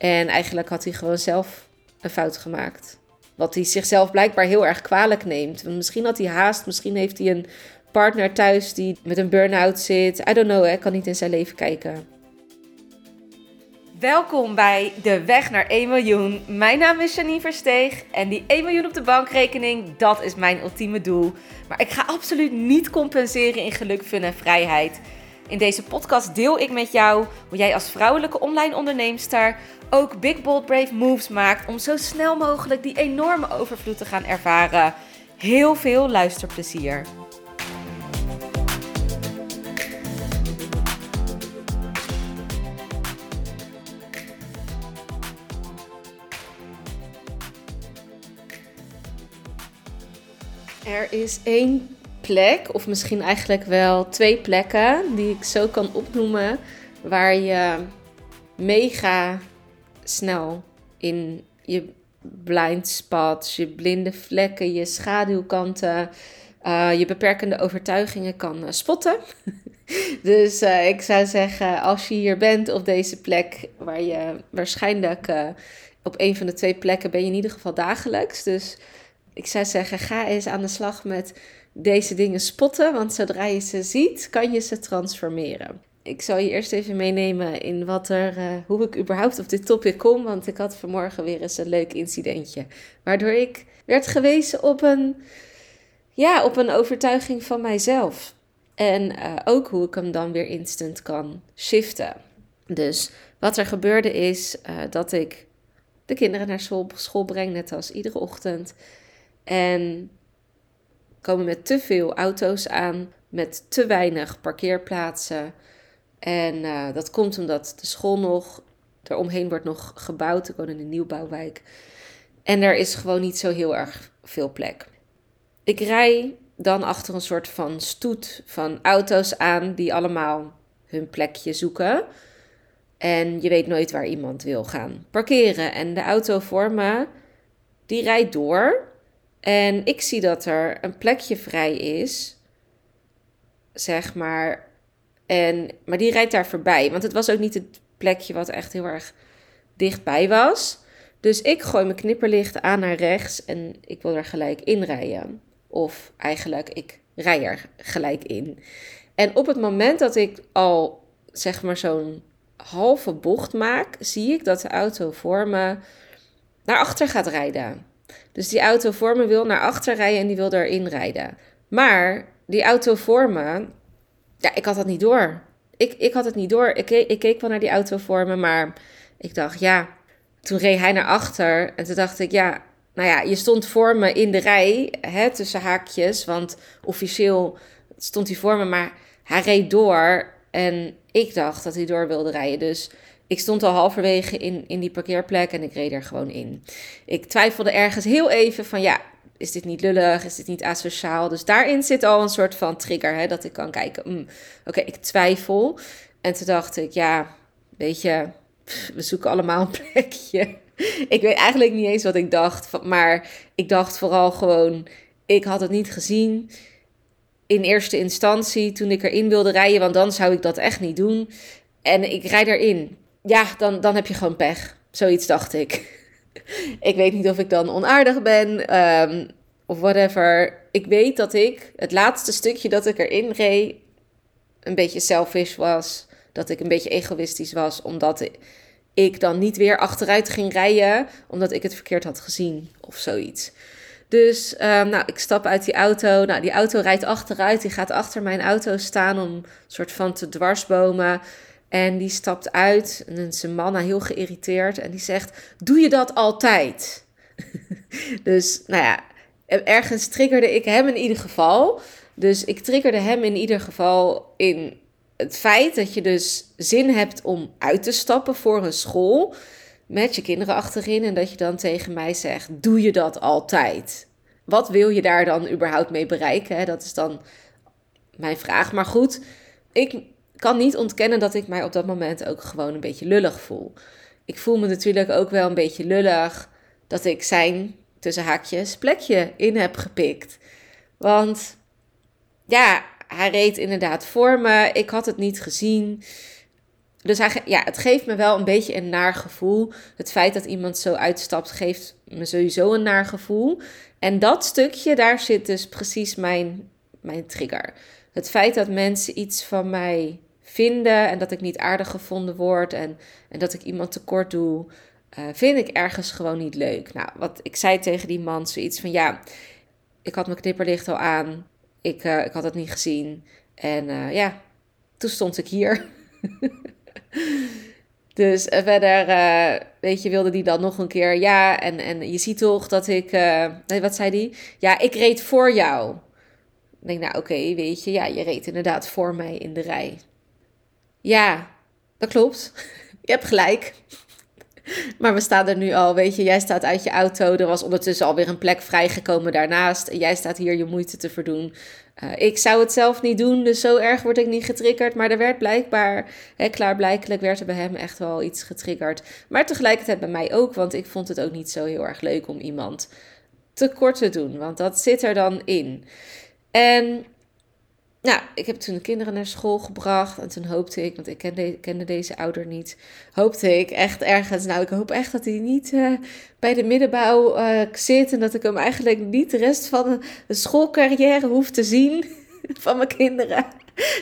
En eigenlijk had hij gewoon zelf een fout gemaakt. Wat hij zichzelf blijkbaar heel erg kwalijk neemt. Misschien had hij haast, misschien heeft hij een partner thuis die met een burn-out zit. I don't know, ik kan niet in zijn leven kijken. Welkom bij De Weg naar 1 miljoen. Mijn naam is Janine Versteeg en die 1 miljoen op de bankrekening, dat is mijn ultieme doel. Maar ik ga absoluut niet compenseren in geluk, fun en vrijheid. In deze podcast deel ik met jou hoe jij als vrouwelijke online onderneemster ook big bold brave moves maakt om zo snel mogelijk die enorme overvloed te gaan ervaren. Heel veel luisterplezier. Er is één plek, of misschien eigenlijk wel twee plekken, die ik zo kan opnoemen, waar je mega snel in je blind spots, je blinde vlekken, je schaduwkanten, uh, je beperkende overtuigingen kan uh, spotten. dus uh, ik zou zeggen, als je hier bent op deze plek, waar je waarschijnlijk op een van de twee plekken ben je in ieder geval dagelijks. Dus ik zou zeggen, ga eens aan de slag met deze dingen spotten, want zodra je ze ziet, kan je ze transformeren. Ik zal je eerst even meenemen in wat er, uh, hoe ik überhaupt op dit topic kom, want ik had vanmorgen weer eens een leuk incidentje, waardoor ik werd gewezen op een, ja, op een overtuiging van mijzelf. En uh, ook hoe ik hem dan weer instant kan shiften. Dus wat er gebeurde is uh, dat ik de kinderen naar school, school breng, net als iedere ochtend. En komen met te veel auto's aan, met te weinig parkeerplaatsen. En uh, dat komt omdat de school nog, eromheen wordt nog gebouwd. Ik woon in een nieuwbouwwijk. En er is gewoon niet zo heel erg veel plek. Ik rij dan achter een soort van stoet van auto's aan die allemaal hun plekje zoeken. En je weet nooit waar iemand wil gaan parkeren. En de auto voor me, die rijdt door. En ik zie dat er een plekje vrij is, zeg maar. En, maar die rijdt daar voorbij, want het was ook niet het plekje wat echt heel erg dichtbij was. Dus ik gooi mijn knipperlicht aan naar rechts en ik wil er gelijk in rijden. Of eigenlijk, ik rij er gelijk in. En op het moment dat ik al, zeg maar, zo'n halve bocht maak, zie ik dat de auto voor me naar achter gaat rijden. Dus die auto voor me wil naar achter rijden en die wil erin rijden. Maar die auto voor me, ja, ik had dat niet door. Ik, ik had het niet door. Ik, ik keek wel naar die auto voor me, maar ik dacht, ja. Toen reed hij naar achter en toen dacht ik, ja, nou ja, je stond voor me in de rij, hè, tussen haakjes, want officieel stond hij voor me, maar hij reed door en ik dacht dat hij door wilde rijden. Dus ik stond al halverwege in, in die parkeerplek en ik reed er gewoon in. Ik twijfelde ergens heel even van ja, is dit niet lullig? Is dit niet asociaal? Dus daarin zit al een soort van trigger, hè, dat ik kan kijken. Mm, Oké, ik twijfel. En toen dacht ik, ja, weet je, we zoeken allemaal een plekje. ik weet eigenlijk niet eens wat ik dacht, maar ik dacht vooral gewoon, ik had het niet gezien in eerste instantie toen ik erin wilde rijden, want dan zou ik dat echt niet doen. En ik rijd erin ja, dan, dan heb je gewoon pech. Zoiets dacht ik. ik weet niet of ik dan onaardig ben um, of whatever. Ik weet dat ik het laatste stukje dat ik erin reed een beetje selfish was. Dat ik een beetje egoïstisch was, omdat ik dan niet weer achteruit ging rijden, omdat ik het verkeerd had gezien of zoiets. Dus um, nou, ik stap uit die auto. Nou, die auto rijdt achteruit. Die gaat achter mijn auto staan om een soort van te dwarsbomen. En die stapt uit en een man heel geïrriteerd en die zegt: Doe je dat altijd? dus nou ja, ergens triggerde ik hem in ieder geval. Dus ik triggerde hem in ieder geval in het feit dat je dus zin hebt om uit te stappen voor een school met je kinderen achterin en dat je dan tegen mij zegt: Doe je dat altijd? Wat wil je daar dan überhaupt mee bereiken? Dat is dan mijn vraag. Maar goed, ik kan niet ontkennen dat ik mij op dat moment ook gewoon een beetje lullig voel. Ik voel me natuurlijk ook wel een beetje lullig dat ik zijn, tussen haakjes, plekje in heb gepikt. Want ja, hij reed inderdaad voor me. Ik had het niet gezien. dus ja, het geeft me wel een beetje een naar gevoel. Het feit dat iemand zo uitstapt, geeft me sowieso een naar gevoel. En dat stukje, daar zit dus precies mijn, mijn trigger. Het feit dat mensen iets van mij vinden en dat ik niet aardig gevonden word en, en dat ik iemand tekort doe, uh, vind ik ergens gewoon niet leuk. Nou, wat ik zei tegen die man zoiets van ja, ik had mijn knipperlicht al aan, ik, uh, ik had het niet gezien en uh, ja, toen stond ik hier. dus verder, weet je, wilde die dan nog een keer ja en, en je ziet toch dat ik, nee, wat zei die? Ja, ik reed voor jou. Ik denk, nou oké, weet je, ja, je reed inderdaad voor mij in de rij. Ja, dat klopt. je hebt gelijk. Maar we staan er nu al, weet je, jij staat uit je auto. Er was ondertussen alweer een plek vrijgekomen daarnaast. En jij staat hier je moeite te verdoen. Uh, ik zou het zelf niet doen, dus zo erg word ik niet getriggerd. Maar er werd blijkbaar, hè, klaarblijkelijk werd er bij hem echt wel iets getriggerd. Maar tegelijkertijd bij mij ook, want ik vond het ook niet zo heel erg leuk om iemand tekort te doen. Want dat zit er dan in. En nou, ik heb toen de kinderen naar school gebracht. En toen hoopte ik, want ik kende, deze ouder niet, hoopte ik echt ergens. Nou, ik hoop echt dat hij niet uh, bij de middenbouw uh, zit. En dat ik hem eigenlijk niet de rest van de schoolcarrière hoef te zien van mijn kinderen.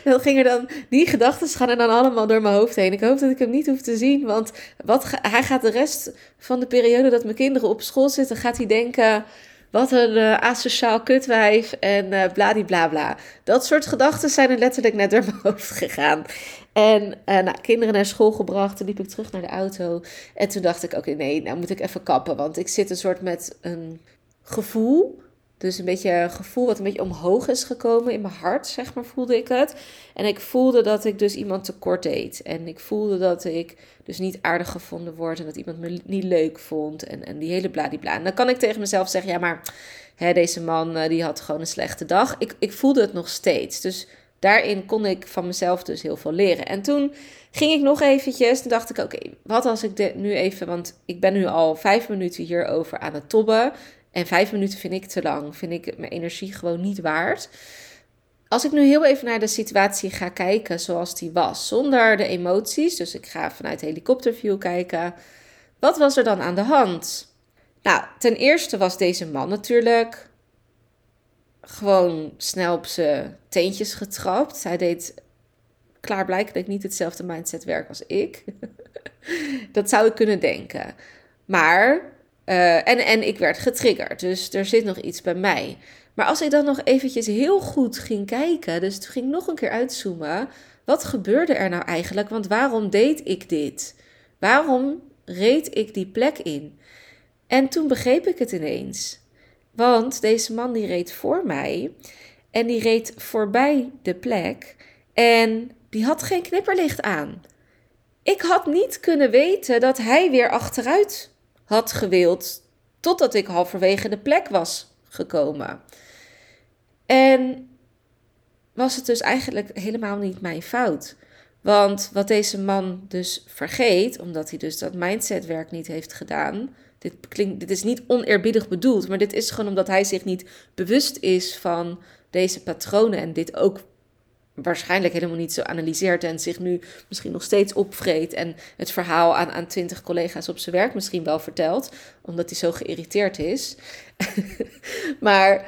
Dan gingen dan, die gedachten gaan er dan allemaal door mijn hoofd heen. Ik hoop dat ik hem niet hoef te zien, want wat hij gaat de rest van de periode dat mijn kinderen op school zitten, gaat hij denken wat een uh, asociaal kutwijf en uh, bladibla Dat soort gedachten zijn er letterlijk net door mijn hoofd gegaan. En uh, nou, kinderen naar school gebracht, toen liep ik terug naar de auto. En toen dacht ik, oké, nee, nou moet ik even kappen. Want ik zit een soort met een gevoel dus een beetje een gevoel wat een beetje omhoog is gekomen in mijn hart, zeg maar, voelde ik het. En ik voelde dat ik dus iemand tekort deed. En ik voelde dat ik dus niet aardig gevonden word en dat iemand me niet leuk vond. En, en die hele bladibla. En dan kan ik tegen mezelf zeggen, ja, maar hè, deze man uh, die had gewoon een slechte dag. Ik, ik voelde het nog steeds. Dus daarin kon ik van mezelf dus heel veel leren. En toen ging ik nog eventjes, toen dacht ik, oké, wat als ik dit nu even, want ik ben nu al vijf minuten hierover aan het tobben. En vijf minuten vind ik te lang. Vind ik mijn energie gewoon niet waard. Als ik nu heel even naar de situatie ga kijken zoals die was, zonder de emoties, dus ik ga vanuit helikopterview kijken, wat was er dan aan de hand? Nou, ten eerste was deze man natuurlijk gewoon snel op zijn teentjes getrapt. Hij deed klaarblijkelijk niet hetzelfde mindset werk als ik. dat zou ik kunnen denken. Maar uh, en, en ik werd getriggerd, dus er zit nog iets bij mij. Maar als ik dan nog eventjes heel goed ging kijken, dus toen ging ik nog een keer uitzoomen. Wat gebeurde er nou eigenlijk? Want waarom deed ik dit? Waarom reed ik die plek in? En toen begreep ik het ineens. Want deze man die reed voor mij en die reed voorbij de plek en die had geen knipperlicht aan. Ik had niet kunnen weten dat hij weer achteruit had gewild totdat ik halverwege de plek was gekomen. En was het dus eigenlijk helemaal niet mijn fout. Want wat deze man dus vergeet, omdat hij dus dat mindsetwerk niet heeft gedaan. Dit, klinkt, dit is niet oneerbiedig bedoeld, maar dit is gewoon omdat hij zich niet bewust is van deze patronen en dit ook waarschijnlijk helemaal niet zo analyseert en zich nu misschien nog steeds opvreet en het verhaal aan, aan twintig collega's op zijn werk misschien wel vertelt, omdat hij zo geïrriteerd is. maar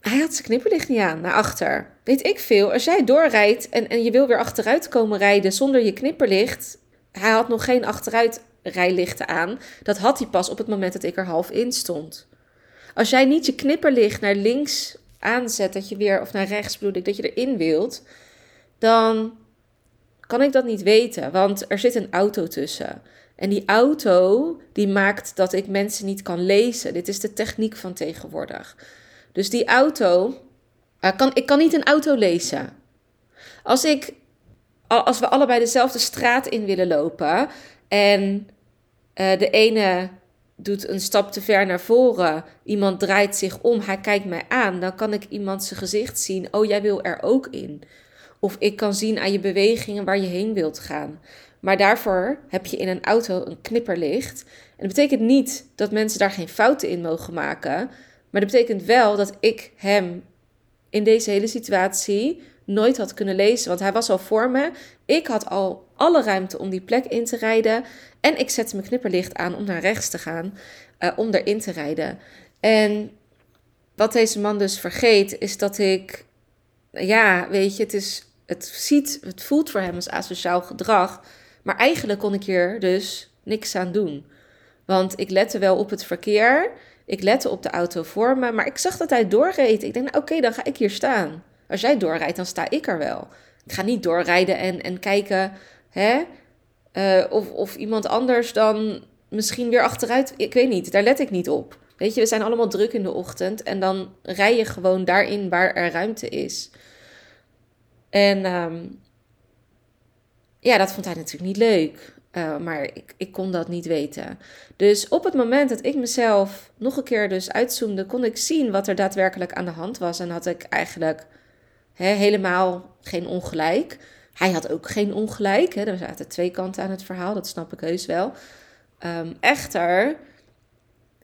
hij had zijn knipperlicht niet aan, naar achter. Weet ik veel, als jij doorrijdt en, en je wil weer achteruit komen rijden zonder je knipperlicht, hij had nog geen achteruitrijlichten aan, dat had hij pas op het moment dat ik er half in stond. Als jij niet je knipperlicht naar links aanzet, dat je weer, of naar rechts bedoel ik, dat je erin wilt, dan kan ik dat niet weten, want er zit een auto tussen. En die auto die maakt dat ik mensen niet kan lezen. Dit is de techniek van tegenwoordig. Dus die auto, uh, kan, ik kan niet een auto lezen. Als ik, als we allebei dezelfde straat in willen lopen en uh, de ene doet een stap te ver naar voren, iemand draait zich om, hij kijkt mij aan, dan kan ik iemand zijn gezicht zien. Oh, jij wil er ook in. Of ik kan zien aan je bewegingen waar je heen wilt gaan. Maar daarvoor heb je in een auto een knipperlicht. En dat betekent niet dat mensen daar geen fouten in mogen maken. Maar dat betekent wel dat ik hem in deze hele situatie nooit had kunnen lezen, want hij was al voor me. Ik had al alle ruimte om die plek in te rijden. En ik zette mijn knipperlicht aan om naar rechts te gaan, uh, om erin te rijden. En wat deze man dus vergeet, is dat ik, ja, weet je, het is, het ziet, het voelt voor hem als asociaal gedrag. Maar eigenlijk kon ik hier dus niks aan doen. Want ik lette wel op het verkeer. Ik lette op de auto voor me. Maar ik zag dat hij doorreed. Ik denk, nou, oké, dan ga ik hier staan. Als jij doorrijdt, dan sta ik er wel. Ik ga niet doorrijden en, en kijken hè, uh, of, of iemand anders dan misschien weer achteruit. Ik weet niet, daar let ik niet op. Weet je, we zijn allemaal druk in de ochtend en dan rij je gewoon daarin waar er ruimte is. En um, ja, dat vond hij natuurlijk niet leuk. Uh, maar ik, ik kon dat niet weten. Dus op het moment dat ik mezelf nog een keer dus uitzoomde, kon ik zien wat er daadwerkelijk aan de hand was. En had ik eigenlijk helemaal geen ongelijk. Hij had ook geen ongelijk. Er zaten twee kanten aan het verhaal, dat snap ik heus wel. Um, echter,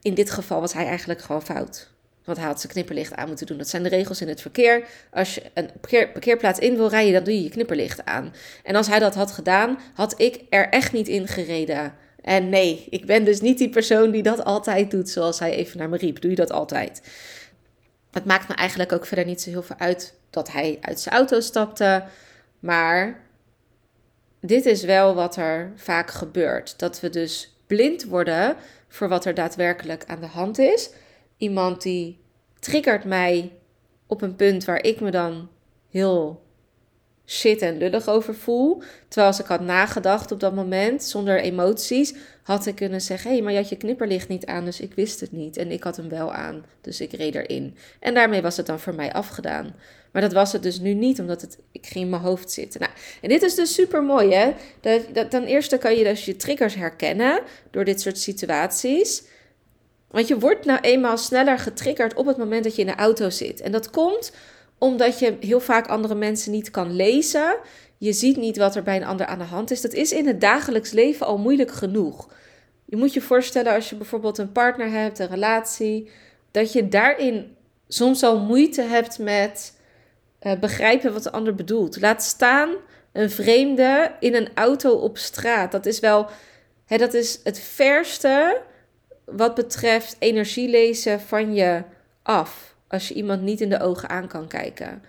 in dit geval was hij eigenlijk gewoon fout. Want hij had zijn knipperlicht aan moeten doen. Dat zijn de regels in het verkeer. Als je een parkeerplaats in wil rijden, dan doe je je knipperlicht aan. En als hij dat had gedaan, had ik er echt niet in gereden. En nee, ik ben dus niet die persoon die dat altijd doet, zoals hij even naar me riep. Doe je dat altijd? Het maakt me eigenlijk ook verder niet zo heel veel uit dat hij uit zijn auto stapte. Maar dit is wel wat er vaak gebeurt. Dat we dus blind worden voor wat er daadwerkelijk aan de hand is. Iemand die triggert mij op een punt waar ik me dan heel shit en lullig over voel. Terwijl als ik had nagedacht op dat moment, zonder emoties, had ik kunnen zeggen: hé, hey, maar je had je knipperlicht niet aan, dus ik wist het niet. En ik had hem wel aan, dus ik reed erin. En daarmee was het dan voor mij afgedaan. Maar dat was het dus nu niet, omdat het, ik ging in mijn hoofd zitten. Nou, en dit is dus super mooi, hè? Dat, dat, ten eerste kan je dus je triggers herkennen door dit soort situaties. Want je wordt nou eenmaal sneller getriggerd op het moment dat je in de auto zit. En dat komt omdat je heel vaak andere mensen niet kan lezen. Je ziet niet wat er bij een ander aan de hand is. Dat is in het dagelijks leven al moeilijk genoeg. Je moet je voorstellen als je bijvoorbeeld een partner hebt, een relatie, dat je daarin soms al moeite hebt met uh, begrijpen wat de ander bedoelt. Laat staan een vreemde in een auto op straat. Dat is wel, hè, dat is het verste wat betreft energie lezen van je af. Als je iemand niet in de ogen aan kan kijken.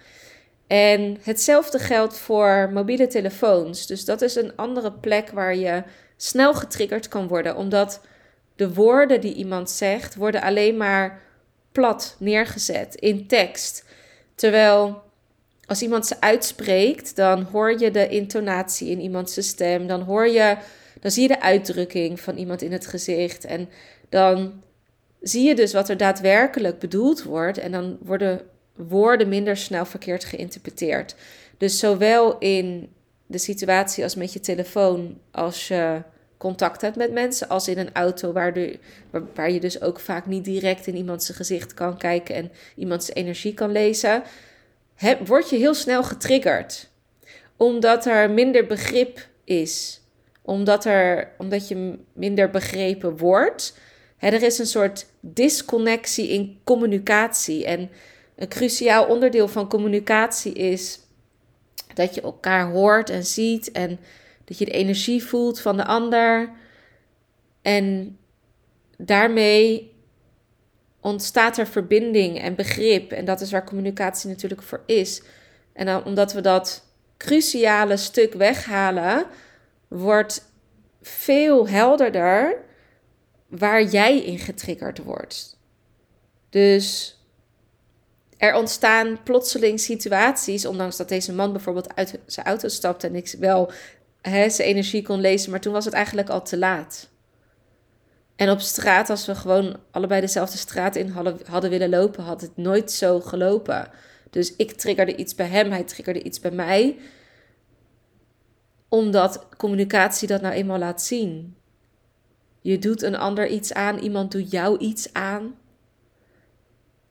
En hetzelfde geldt voor mobiele telefoons. Dus dat is een andere plek waar je snel getriggerd kan worden. Omdat de woorden die iemand zegt, worden alleen maar plat neergezet in tekst. Terwijl als iemand ze uitspreekt, dan hoor je de intonatie in iemands stem. Dan hoor je, dan zie je de uitdrukking van iemand in het gezicht. En dan zie je dus wat er daadwerkelijk bedoeld wordt. En dan worden woorden minder snel verkeerd geïnterpreteerd. Dus zowel in de situatie als met je telefoon, als je contact hebt met mensen, als in een auto waar, waar, je dus ook vaak niet direct in iemands gezicht kan kijken en iemands energie kan lezen word je heel snel getriggerd. Omdat er minder begrip is. Omdat, er, omdat je minder begrepen wordt. Er is een soort disconnectie in communicatie. En een cruciaal onderdeel van communicatie is dat je elkaar hoort en ziet. En dat je de energie voelt van de ander. En daarmee ontstaat er verbinding en begrip. En dat is waar communicatie natuurlijk voor is. En dan, omdat we dat cruciale stuk weghalen, wordt veel helderder waar jij in getriggerd wordt. Dus er ontstaan plotseling situaties, ondanks dat deze man bijvoorbeeld uit zijn auto stapte en ik wel hè, zijn energie kon lezen, maar toen was het eigenlijk al te laat. En op straat, als we gewoon allebei dezelfde straat in hadden, hadden willen lopen, had het nooit zo gelopen. Dus ik triggerde iets bij hem, hij triggerde iets bij mij. Omdat communicatie dat nou eenmaal laat zien. Je doet een ander iets aan, iemand doet jou iets aan.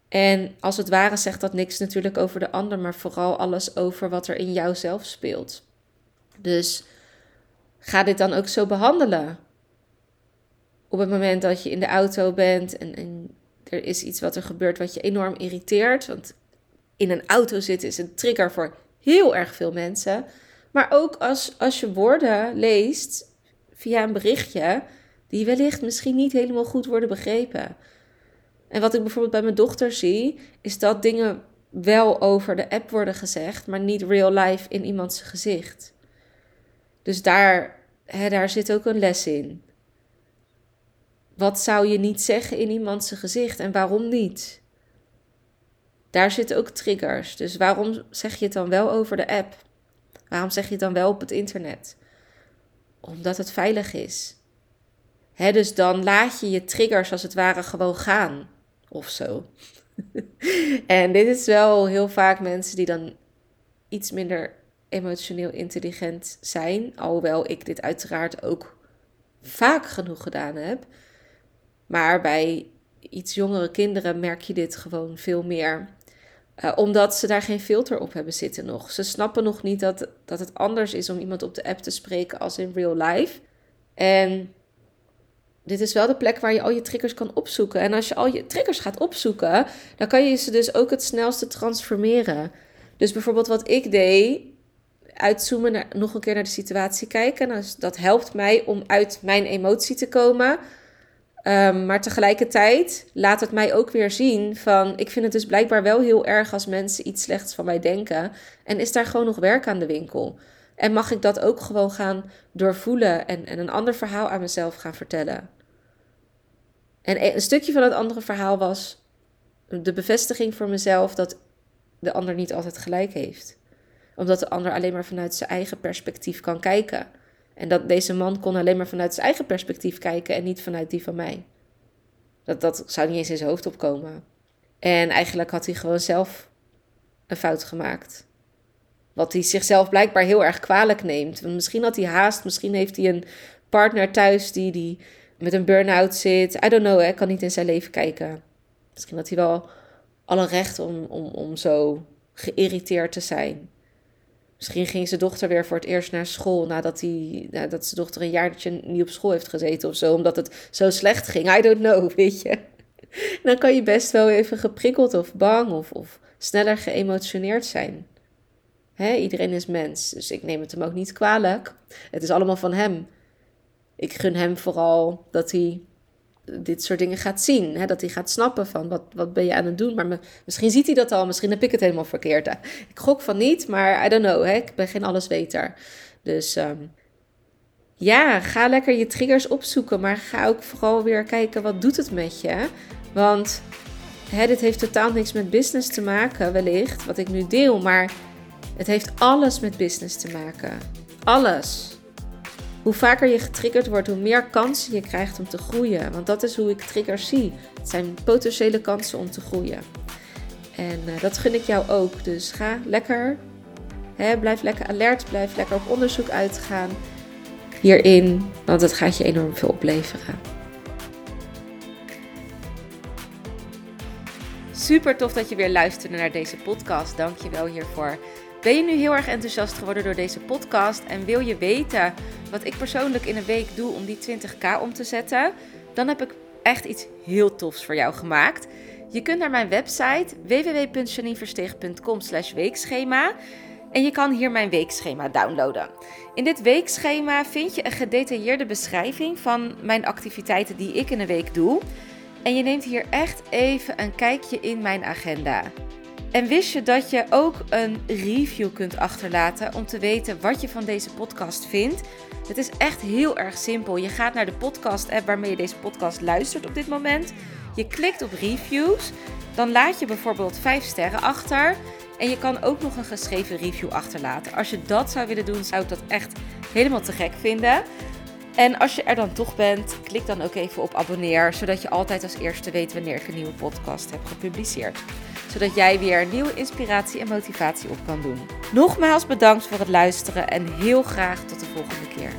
En als het ware zegt dat niks natuurlijk over de ander, maar vooral alles over wat er in jou zelf speelt. Dus ga dit dan ook zo behandelen op het moment dat je in de auto bent en, en er is iets wat er gebeurt wat je enorm irriteert. Want in een auto zitten is een trigger voor heel erg veel mensen. Maar ook als, als je woorden leest via een berichtje, die wellicht misschien niet helemaal goed worden begrepen. En wat ik bijvoorbeeld bij mijn dochter zie, is dat dingen wel over de app worden gezegd, maar niet real life in iemands gezicht. Dus daar, hè, daar zit ook een les in. Wat zou je niet zeggen in iemands gezicht en waarom niet? Daar zitten ook triggers. Dus waarom zeg je het dan wel over de app? Waarom zeg je het dan wel op het internet? Omdat het veilig is. Dus dan laat je je triggers als het ware gewoon gaan. Of zo. en dit is wel heel vaak mensen die dan iets minder emotioneel intelligent zijn. Alhoewel ik dit uiteraard ook vaak genoeg gedaan heb. Maar bij iets jongere kinderen merk je dit gewoon veel meer. Uh, omdat ze daar geen filter op hebben zitten nog. Ze snappen nog niet dat, dat het anders is om iemand op de app te spreken als in real life. En dit is wel de plek waar je al je triggers kan opzoeken. En als je al je triggers gaat opzoeken, dan kan je ze dus ook het snelste transformeren. Dus bijvoorbeeld wat ik deed, uitzoomen, nog een keer naar de situatie kijken. Dat helpt mij om uit mijn emotie te komen. Um, maar tegelijkertijd laat het mij ook weer zien van... ik vind het dus blijkbaar wel heel erg als mensen iets slechts van mij denken. En is daar gewoon nog werk aan de winkel? En mag ik dat ook gewoon gaan doorvoelen en, en een ander verhaal aan mezelf gaan vertellen? En een stukje van het andere verhaal was de bevestiging voor mezelf dat de ander niet altijd gelijk heeft. Omdat de ander alleen maar vanuit zijn eigen perspectief kan kijken. En dat deze man kon alleen maar vanuit zijn eigen perspectief kijken en niet vanuit die van mij. Dat, dat zou niet eens in zijn hoofd opkomen. En eigenlijk had hij gewoon zelf een fout gemaakt. Wat hij zichzelf blijkbaar heel erg kwalijk neemt. Misschien had hij haast, misschien heeft hij een partner thuis die, die met een burn-out zit. I don't know, ik kan niet in zijn leven kijken. Misschien had hij wel alle recht om, om, om zo geïrriteerd te zijn. Misschien ging zijn dochter weer voor het eerst naar school nadat, hij, nadat zijn dochter een jaartje niet op school heeft gezeten of zo, omdat het zo slecht ging. I don't know, weet je. Dan kan je best wel even geprikkeld of bang of, of sneller geëmotioneerd zijn. Hè, iedereen is mens, dus ik neem het hem ook niet kwalijk. Het is allemaal van hem. Ik gun hem vooral dat hij dit soort dingen gaat zien. Hè? Dat hij gaat snappen van wat, wat ben je aan het doen. Maar misschien ziet hij dat al, misschien heb ik het helemaal verkeerd. Ik gok van niet, maar I don't know. Hè? Ik ben geen allesweter. Dus ehm, ja, ga lekker je triggers opzoeken. Maar ga ook vooral weer kijken wat doet het met je. Want hè, dit heeft totaal niks met business te maken, wellicht, wat ik nu deel. Maar het heeft alles met business te maken. Alles. Hoe vaker je getriggerd wordt, hoe meer kansen je krijgt om te groeien. Want dat is hoe ik triggers zie. Het zijn potentiële kansen om te groeien. En uh, dat gun ik jou ook. Dus ga lekker, blijf lekker alert, blijf lekker op onderzoek uitgaan hierin. Want het gaat je enorm veel opleveren. Super tof dat je weer luisterde naar deze podcast. Dank je wel hiervoor. Ben je nu heel erg enthousiast geworden door deze podcast en wil je weten wat ik persoonlijk in een week doe om die 20k om te zetten? Dan heb ik echt iets heel tofs voor jou gemaakt. Je kunt naar mijn website www.janineversteeg.com weekschema en je kan hier mijn weekschema downloaden. In dit weekschema vind je een gedetailleerde beschrijving van mijn activiteiten die ik in een week doe. En je neemt hier echt even een kijkje in mijn agenda. En wist je dat je ook een review kunt achterlaten om te weten wat je van deze podcast vindt? Het is echt heel erg simpel. Je gaat naar de podcast-app waarmee je deze podcast luistert op dit moment. Je klikt op reviews. Dan laat je bijvoorbeeld 5 sterren achter. En je kan ook nog een geschreven review achterlaten. Als je dat zou willen doen, zou ik dat echt helemaal te gek vinden. En als je er dan toch bent, klik dan ook even op abonneer, zodat je altijd als eerste weet wanneer ik een nieuwe podcast heb gepubliceerd zodat jij weer nieuwe inspiratie en motivatie op kan doen. Nogmaals bedankt voor het luisteren en heel graag tot de volgende keer.